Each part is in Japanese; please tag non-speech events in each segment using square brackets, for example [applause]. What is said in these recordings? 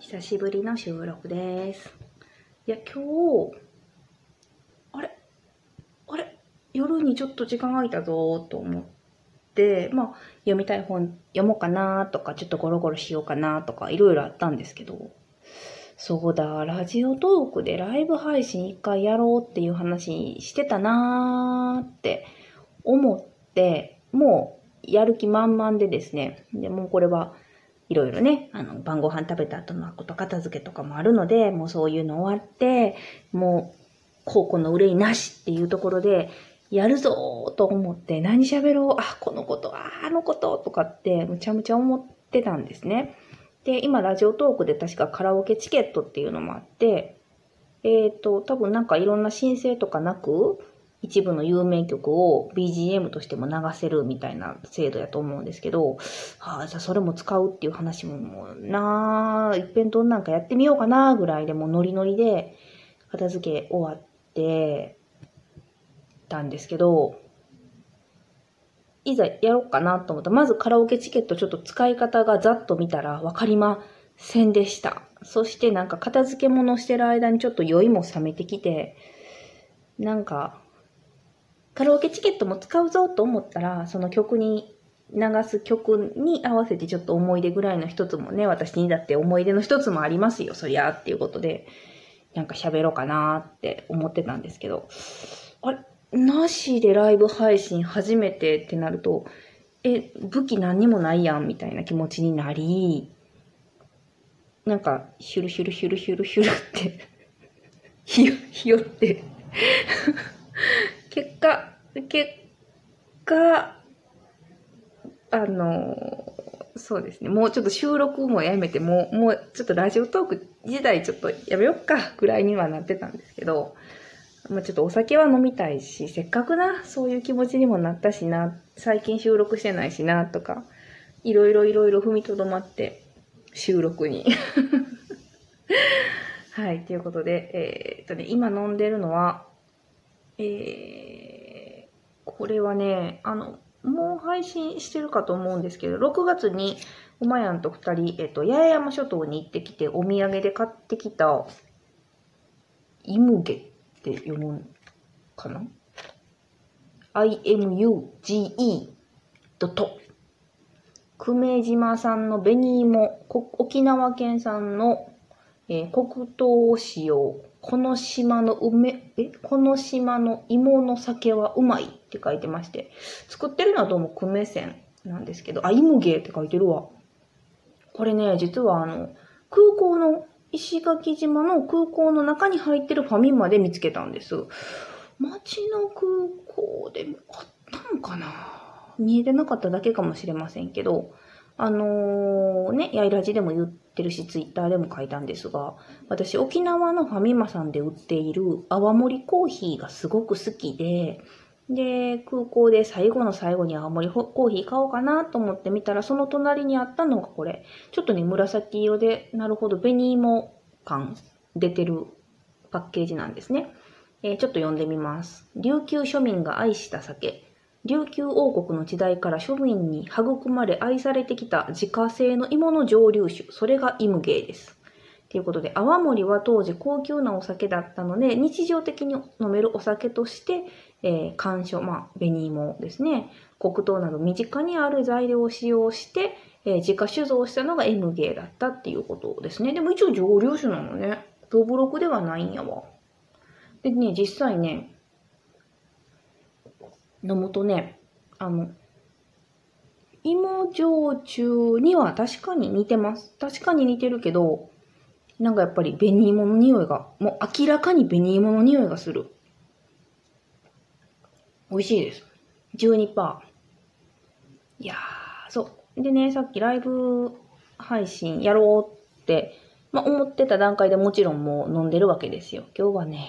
久しぶりの収録です。いや、今日、あれ？あれ？夜にちょっと時間空いたぞと思って、まあ、読みたい本読もうかなとか、ちょっとゴロゴロしようかなとか、いろいろあったんですけど、そうだ、ラジオトークでライブ配信一回やろうっていう話してたなーって思って、もうやる気満々でですね、でもうこれはいろいろね、あの、晩ご飯食べた後のこと片付けとかもあるので、もうそういうの終わって、もう、高校の憂いなしっていうところで、やるぞと思って、何喋ろう、あ、このこと、あ、あのこととかって、むちゃむちゃ思ってたんですね。で、今、ラジオトークで確かカラオケチケットっていうのもあって、えっ、と、多分なんかいろんな申請とかなく、一部の有名曲を BGM としても流せるみたいな制度やと思うんですけど、はあ、じゃあそれも使うっていう話ももうなあ、いっぺんどんなんかやってみようかなぐらいでもノリノリで片付け終わってたんですけど、いざやろうかなと思った。まずカラオケチケットちょっと使い方がざっと見たらわかりませんでした。そしてなんか片付け物してる間にちょっと酔いも冷めてきて、なんかカラオケチケットも使うぞと思ったら、その曲に流す曲に合わせてちょっと思い出ぐらいの一つもね、私にだって思い出の一つもありますよ、そりゃっていうことで、なんか喋ろうかなって思ってたんですけど、あれ、なしでライブ配信初めてってなると、え、武器何にもないやんみたいな気持ちになり、なんか、ヒュルヒュルヒュルヒュルヒュルって、ひよ、ひよって、[laughs] 結果、結果、あの、そうですね。もうちょっと収録もやめて、もう、もうちょっとラジオトーク自体ちょっとやめよっか、ぐらいにはなってたんですけど、まあちょっとお酒は飲みたいし、せっかくな、そういう気持ちにもなったしな、最近収録してないしな、とか、いろいろいろいろ踏みとどまって、収録に。[laughs] はい、ということで、えーっとね、今飲んでるのは、えー、これはね、あの、もう配信してるかと思うんですけど、6月に、おまやんと2人、えっと、八重山諸島に行ってきて、お土産で買ってきた、イムゲって読むかな ?imuge ドト。久米島産の紅芋、沖縄県産の、えー黒糖使用、この島の梅、え、この島の芋の酒はうまいって書いてまして、作ってるのはどうも久米線なんですけど、あ、イムゲーって書いてるわ。これね、実はあの、空港の、石垣島の空港の中に入ってるファミマで見つけたんです。街の空港であったのかな？見えてなかっただけかもしれませんけど、あのーね、やいらじでも言ってるし、ツイッターでも書いたんですが、私、沖縄のファミマさんで売っている泡盛コーヒーがすごく好きで、で、空港で最後の最後に青森コーヒー買おうかなと思ってみたら、その隣にあったのがこれ。ちょっとね、紫色で、なるほど、紅芋感出てるパッケージなんですね。えーちょっと読んでみます。琉球庶民が愛した酒。琉球王国の時代から庶民に育まれ愛されてきた自家製の芋の蒸留酒。それがイムゲーです。ということで、泡盛は当時高級なお酒だったので、日常的に飲めるお酒として、えー、甘蔗、まあ、紅芋ですね、黒糖など身近にある材料を使用して、えー自家酒造したのが M ゲーだったっていうことですね。でも一応蒸留酒なのね。ドブロクではないんやわ。でね、実際ね、飲むとね、あの、芋焼酎には確かに似てます。確かに似てるけど、なんかやっぱり紅芋の匂いが、もう明らかに紅芋の匂いがする。美味しいです。12%。いやー、そう。でね、さっきライブ配信やろうって、まあ、思ってた段階でもちろんもう飲んでるわけですよ。今日はね、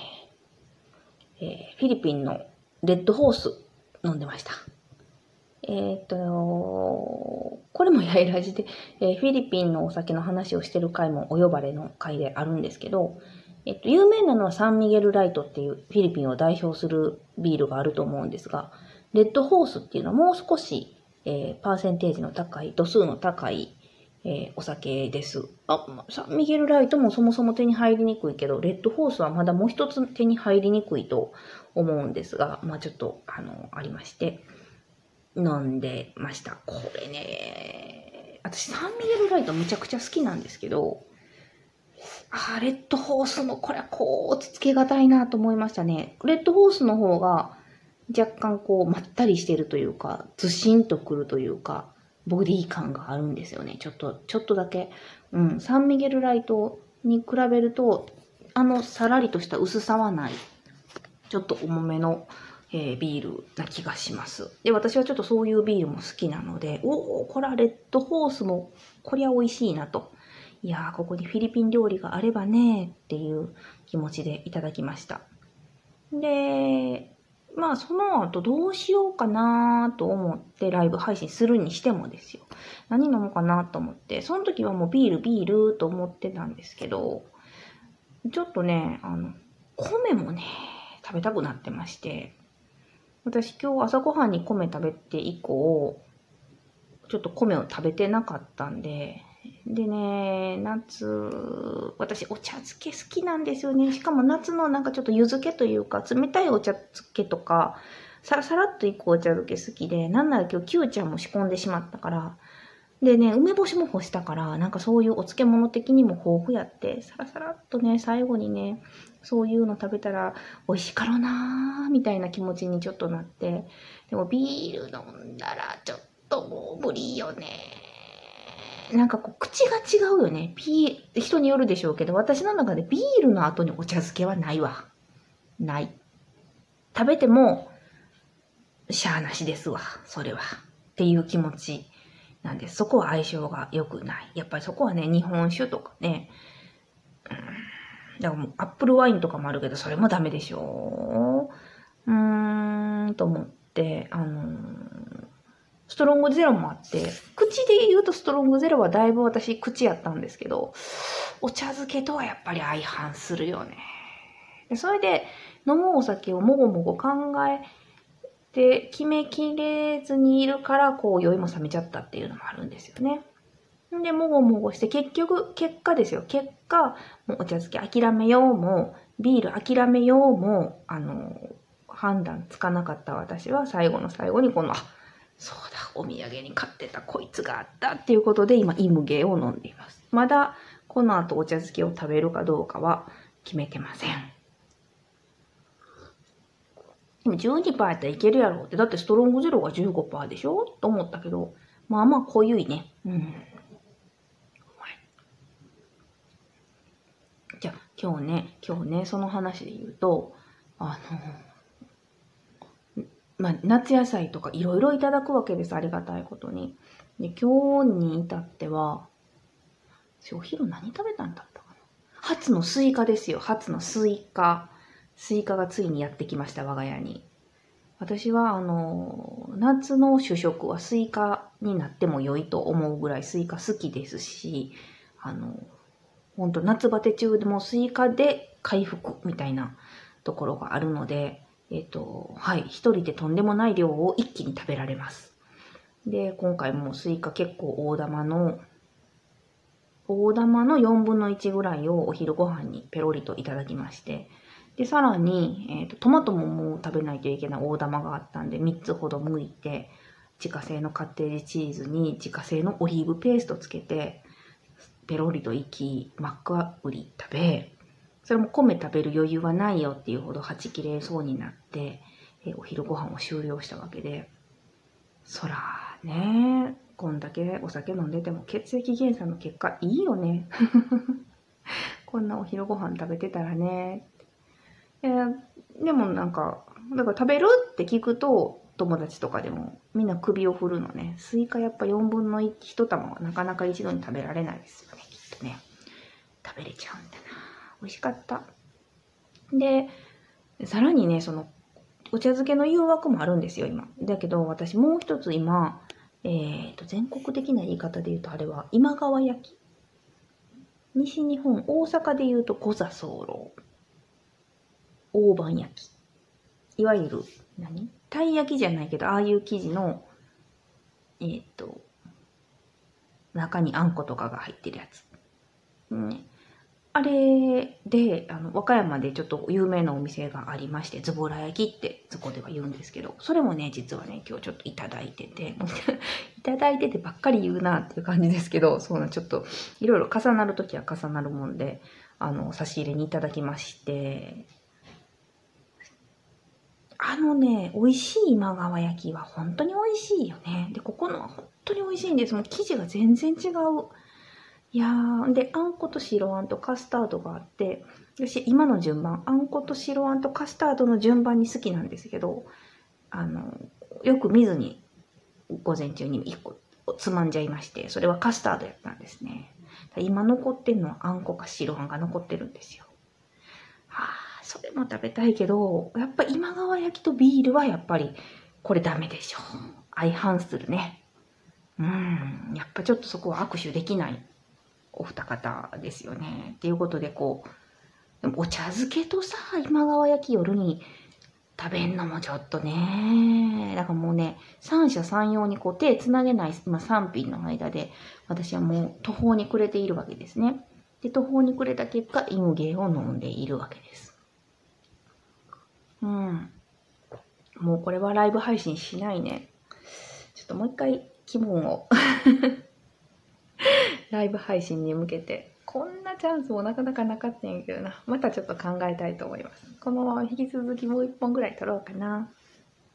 えーフィリピンのレッドホース飲んでました。えーっと、これもやいらじで、えーフィリピンのお酒の話をしてる回もお呼ばれの回であるんですけど、えっと、有名なのはサンミゲルライトっていうフィリピンを代表するビールがあると思うんですが、レッドホースっていうのはもう少し、えー、パーセンテージの高い、度数の高い、えー、お酒です。あ、サンミゲルライトもそもそも手に入りにくいけど、レッドホースはまだもう一つ手に入りにくいと思うんですが、まあちょっと、あの、ありまして、飲んでました。これね、私サンミゲルライトめちゃくちゃ好きなんですけど、あレッドホースのこれはこう落ち着けがたいなと思いましたね。レッドホースの方が若干こうまったりしてるというか、ずしんとくるというか、ボディ感があるんですよね。ちょっと、ちょっとだけ。うん。サンミゲルライトに比べると、あのさらりとした薄さはない。ちょっと重めの、えー、ビールな気がします。で、私はちょっとそういうビールも好きなので、おお、これはレッドホースも、こりゃ美味しいなと。いやー、ここにフィリピン料理があればね、っていう気持ちでいただきました。で、まあその後どうしようかなと思ってライブ配信するにしてもですよ。何飲もうかなと思って、その時はもうビールビールと思ってたんですけど、ちょっとね、あの、米もね、食べたくなってまして、私今日朝ごはんに米食べて以降、ちょっと米を食べてなかったんで、でね、夏、私お茶漬け好きなんですよね。しかも夏のなんかちょっと湯漬けというか、冷たいお茶漬けとか、サラサラっといくお茶漬け好きで、なんなら今日キューちゃんも仕込んでしまったから、でね、梅干しも干したから、なんかそういうお漬物的にも豊富やって、サラサラっとね、最後にね、そういうの食べたら美味しかろうなーみたいな気持ちにちょっとなって、でもビール飲んだらちょっともう無理よね。なんかこう、口が違うよね。ピー、人によるでしょうけど、私の中でビールの後にお茶漬けはないわ。ない。食べても、しゃーなしですわ。それは。っていう気持ちなんです。そこは相性が良くない。やっぱりそこはね、日本酒とかね、うん、だからもうアップルワインとかもあるけど、それもダメでしょう。うーん、と思って、あのーストロングゼロもあって、口で言うとストロングゼロはだいぶ私口やったんですけど、お茶漬けとはやっぱり相反するよね。それで飲むお酒をもごもご考えて決めきれずにいるから、こう酔いも冷めちゃったっていうのもあるんですよね。で、もごもごして結局、結果ですよ。結果、もうお茶漬け諦めようも、ビール諦めようも、あの、判断つかなかった私は最後の最後にこの、そうだ、お土産に買ってたこいつがあったっていうことで今、イムゲーを飲んでいます。まだこの後お茶漬けを食べるかどうかは決めてません。でも12%やったらいけるやろうって。だってストロングゼロが15%でしょ？と思ったけど、まあまあ濃ゆいね。うん。じゃあ今日ね、今日ね、その話で言うと、あの、まあ、夏野菜とかいろいろいただくわけです。ありがたいことに。で、今日に至っては、お昼何食べたんだったかな？初のスイカですよ。初のスイカ。スイカがついにやってきました、我が家に。私は、あの、夏の主食はスイカになっても良いと思うぐらいスイカ好きですし、あの、本当夏バテ中でもスイカで回復みたいなところがあるので、えっ、と、はい、一人でとんでもない量を一気に食べられます。で、今回もスイカ結構大玉の、大玉の4分の1ぐらいをお昼ご飯にペロリといただきまして、で、さらに、えっ、ー、と、トマトももう食べないといけない大玉があったんで、3つほど剥いて、自家製のカッテージチーズに自家製のオリーブペーストつけて、ペロリといき、マックアウリ食べ、それも米食べる余裕はないよっていうほどはち切れそうになって、えお昼ご飯を終了したわけで、そらね、こんだけお酒飲んでても血液検査の結果いいよね。[laughs] こんなお昼ご飯食べてたらね。えー、でもなんか、だから食べるって聞くと、友達とかでもみんな首を振るのね。スイカやっぱ4分の1玉はなかなか一度に食べられないですよね、きっとね。食べれちゃうんだな。美味しかった。で、さらにね、その、お茶漬けの誘惑もあるんですよ、今。だけど、私もう一つ今、えー、と、全国的な言い方で言うと、あれは、今川焼き。西日本、大阪で言うと、小座候。大判焼き。いわゆる、何？たい焼きじゃないけど、ああいう生地の、えーっと、中にあんことかが入ってるやつ。ね。あれで、あの、和歌山でちょっと有名なお店がありまして、ズボラ焼きってそこでは言うんですけど、それもね、実はね、今日ちょっといただいてて、[laughs] いただいててばっかり言うなっていう感じですけど、そうな、ちょっといろいろ重なるときは重なるもんで、あの、差し入れにいただきまして、あのね、美味しい今川焼きは本当に美味しいよね。で、ここのは本当に美味しいんです。もう生地が全然違う。いや、で、あんこと白あんとカスタードがあって、私、今の順番、あんこと白あんとカスタードの順番に好きなんですけど、あの、よく見ずに午前中に1個つまんじゃいまして、それはカスタードやったんですね。今残ってんのはあんこか白あんが残ってるんですよ。はあ、それも食べたいけど、やっぱ今川焼きとビールはやっぱりこれダメでしょう。相反するね。うん、やっぱちょっとそこは握手できないお二方ですよね。っていうことでこう、でお茶漬けとさ、今川焼き夜に食べんのもちょっとね。だからもうね、三者三様にこう手つなげない、今3品の間で、私はもう途方に暮れているわけですね。で、途方に暮れた結果、イムゲーを飲んでいるわけです。うん。もうこれはライブ配信しないね。ちょっともう一回気分を [laughs] ライブ配信に向けて、こんなチャンスもなかなかなかったんやけどな。またちょっと考えたいと思います。このまま引き続きもう一本ぐらい撮ろうかな。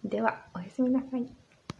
では、おやすみなさい。